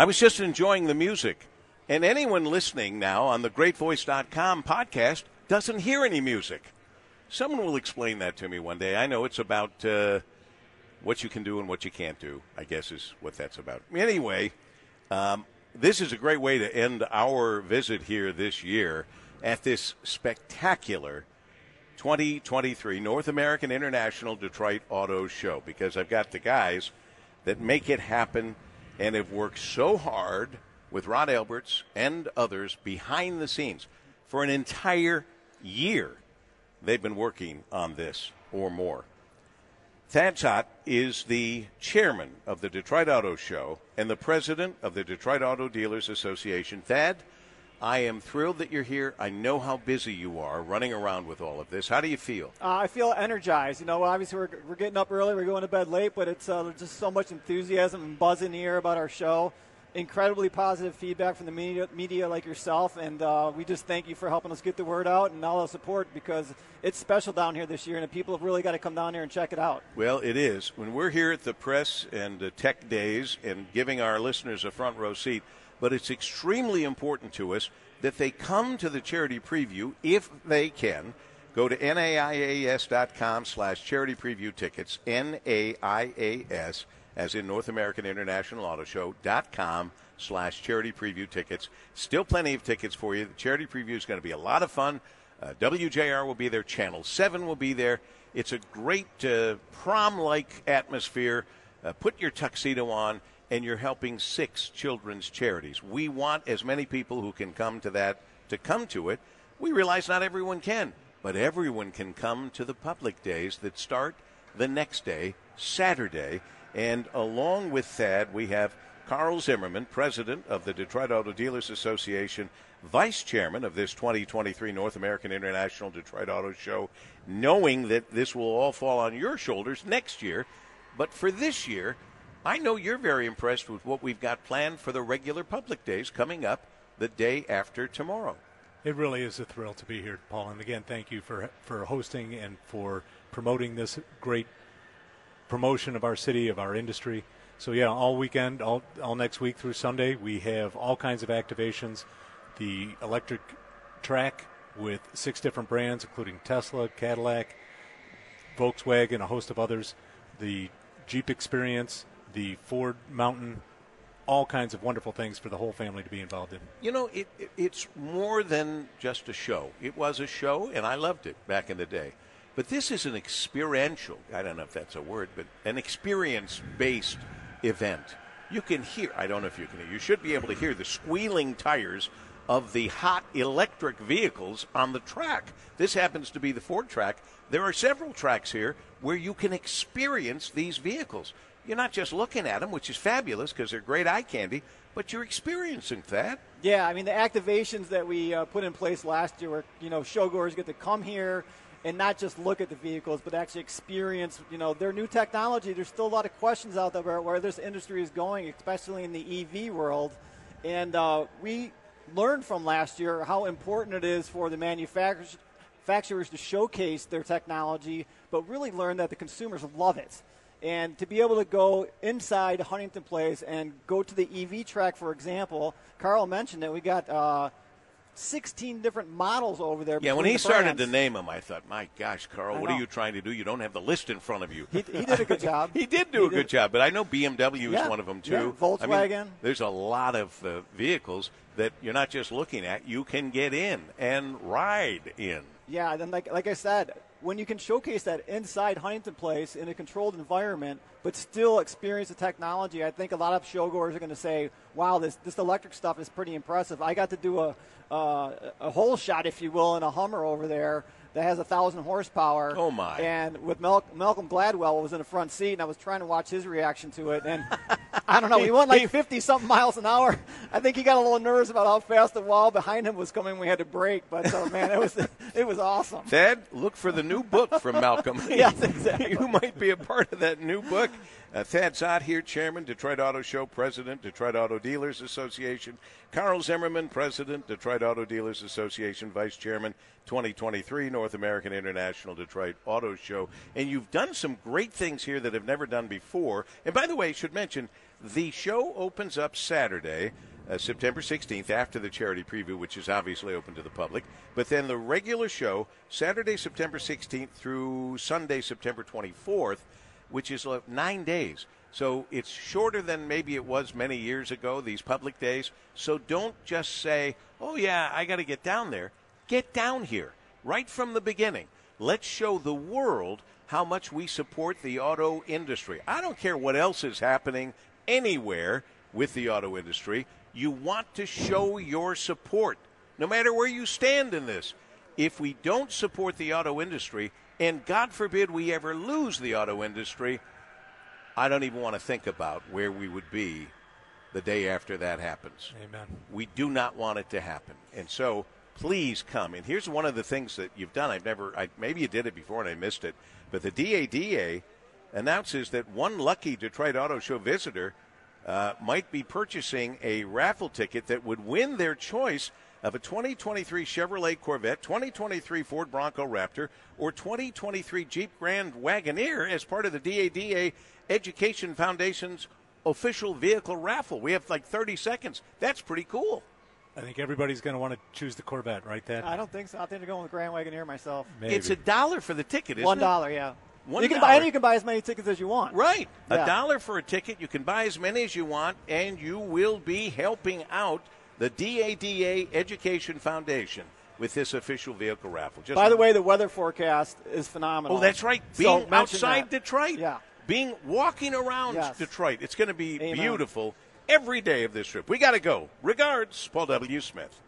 I was just enjoying the music. And anyone listening now on the greatvoice.com podcast doesn't hear any music. Someone will explain that to me one day. I know it's about uh, what you can do and what you can't do, I guess is what that's about. Anyway, um, this is a great way to end our visit here this year at this spectacular 2023 North American International Detroit Auto Show because I've got the guys that make it happen and have worked so hard with Rod Alberts and others behind the scenes for an entire year. They've been working on this or more. Thad Szott is the chairman of the Detroit Auto Show and the president of the Detroit Auto Dealers Association. Thad, I am thrilled that you're here. I know how busy you are running around with all of this. How do you feel? Uh, I feel energized. You know, obviously we're, we're getting up early, we're going to bed late, but it's uh, just so much enthusiasm and buzz in the air about our show incredibly positive feedback from the media, media like yourself, and uh, we just thank you for helping us get the word out and all the support because it's special down here this year, and people have really got to come down here and check it out. Well, it is. When we're here at the press and uh, tech days and giving our listeners a front row seat, but it's extremely important to us that they come to the charity preview if they can. Go to naias.com slash charity preview tickets, N-A-I-A-S as in North American International Auto Show.com slash charity preview tickets. Still plenty of tickets for you. The charity preview is going to be a lot of fun. Uh, WJR will be there. Channel 7 will be there. It's a great uh, prom like atmosphere. Uh, put your tuxedo on, and you're helping six children's charities. We want as many people who can come to that to come to it. We realize not everyone can, but everyone can come to the public days that start the next day, Saturday. And along with Thad, we have Karl Zimmerman, president of the Detroit Auto Dealers Association, vice chairman of this 2023 North American International Detroit Auto Show, knowing that this will all fall on your shoulders next year. But for this year, I know you're very impressed with what we've got planned for the regular public days coming up the day after tomorrow. It really is a thrill to be here, Paul. And again, thank you for for hosting and for promoting this great promotion of our city, of our industry. So yeah, all weekend, all all next week through Sunday, we have all kinds of activations. The electric track with six different brands, including Tesla, Cadillac, Volkswagen, and a host of others. The Jeep Experience, the Ford Mountain, all kinds of wonderful things for the whole family to be involved in. You know, it, it's more than just a show. It was a show, and I loved it back in the day. But this is an experiential, I don't know if that's a word, but an experience based event. You can hear, I don't know if you can hear, you should be able to hear the squealing tires of the hot electric vehicles on the track. This happens to be the Ford track. There are several tracks here where you can experience these vehicles. You're not just looking at them, which is fabulous because they're great eye candy, but you're experiencing that. Yeah, I mean the activations that we uh, put in place last year, where you know showgoers get to come here, and not just look at the vehicles, but actually experience, you know, their new technology. There's still a lot of questions out there where, where this industry is going, especially in the EV world. And uh, we learned from last year how important it is for the manufacturers to showcase their technology, but really learn that the consumers love it. And to be able to go inside Huntington Place and go to the EV track, for example, Karl mentioned that we got uh, 16 different models over there. Yeah, when he started to name them, I thought, my gosh, Karl, I what are you trying to do? You don't have the list in front of you. He, he did a good job. He did do He a good job, but I know BMW Yeah, is one of them too. yeah, I mean, Volkswagen. there's a lot of uh, vehicles that you're not just looking at; you can get in and ride in. Yeah, and then like like I said, when you can showcase that inside Huntington Place in a controlled environment, but still experience the technology, I think a lot of showgoers are going to say, "Wow, this this electric stuff is pretty impressive." I got to do a uh, a hole shot, if you will, in a Hummer over there that has a thousand horsepower. Oh, my. And with Mal- Malcolm Gladwell was in the front seat, and I was trying to watch his reaction to it, and I don't know, he went like fifty something miles an hour. I think he got a little nervous about how fast the wall behind him was coming. We had to brake, but uh, man, it was it was awesome. Ted, look for the new book from Malcolm. Yes, exactly. you might be a part of that new book. Uh, Thad Szott here, Chairman, Detroit Auto Show, President, Detroit Auto Dealers Association. Karl Zimmerman, President, Detroit Auto Dealers Association, Vice Chairman, 2023 North American International Detroit Auto Show. And you've done some great things here that have never done before. And by the way, I should mention, The show opens up Saturday, uh, September 16th, after the charity preview, which is obviously open to the public. But then the regular show, Saturday, September 16th through Sunday, September 24th, which is nine days. So it's shorter than maybe it was many years ago, these public days. So don't just say, oh, yeah, I got to get down there. Get down here right from the beginning. Let's show the world how much we support the auto industry. I don't care what else is happening anywhere with the auto industry. You want to show your support, no matter where you stand in this. If we don't support the auto industry, and God forbid we ever lose the auto industry, I don't even want to think about where we would be the day after that happens. Amen. We do not want it to happen. And so please come. And here's one of the things that you've done. I've never, I, maybe you did it before and I missed it, but the DADA announces that one lucky Detroit Auto Show visitor uh, might be purchasing a raffle ticket that would win their choice of a 2023 Chevrolet Corvette, 2023 Ford Bronco Raptor, or 2023 Jeep Grand Wagoneer as part of the DADA Education Foundation's official vehicle raffle. We have like 30 seconds. That's pretty cool. I think everybody's going to want to choose the Corvette, right? That I don't think so. I think they're going with Grand Wagoneer myself. maybe. It's a dollar for the ticket, isn't One it? dollar, yeah. One you can dollar. buy and you can buy as many tickets as you want. Right. Yeah. A dollar for a ticket. You can buy as many as you want, and you will be helping out the DADA Education Foundation with this official vehicle raffle. Just By the way, the weather forecast is phenomenal. Oh, that's right. So Being mention outside that. Detroit. Yeah. Being walking around Yes. Detroit. It's going to be Amen. beautiful every day of this trip. We got to go. Regards, Paul W. Smith.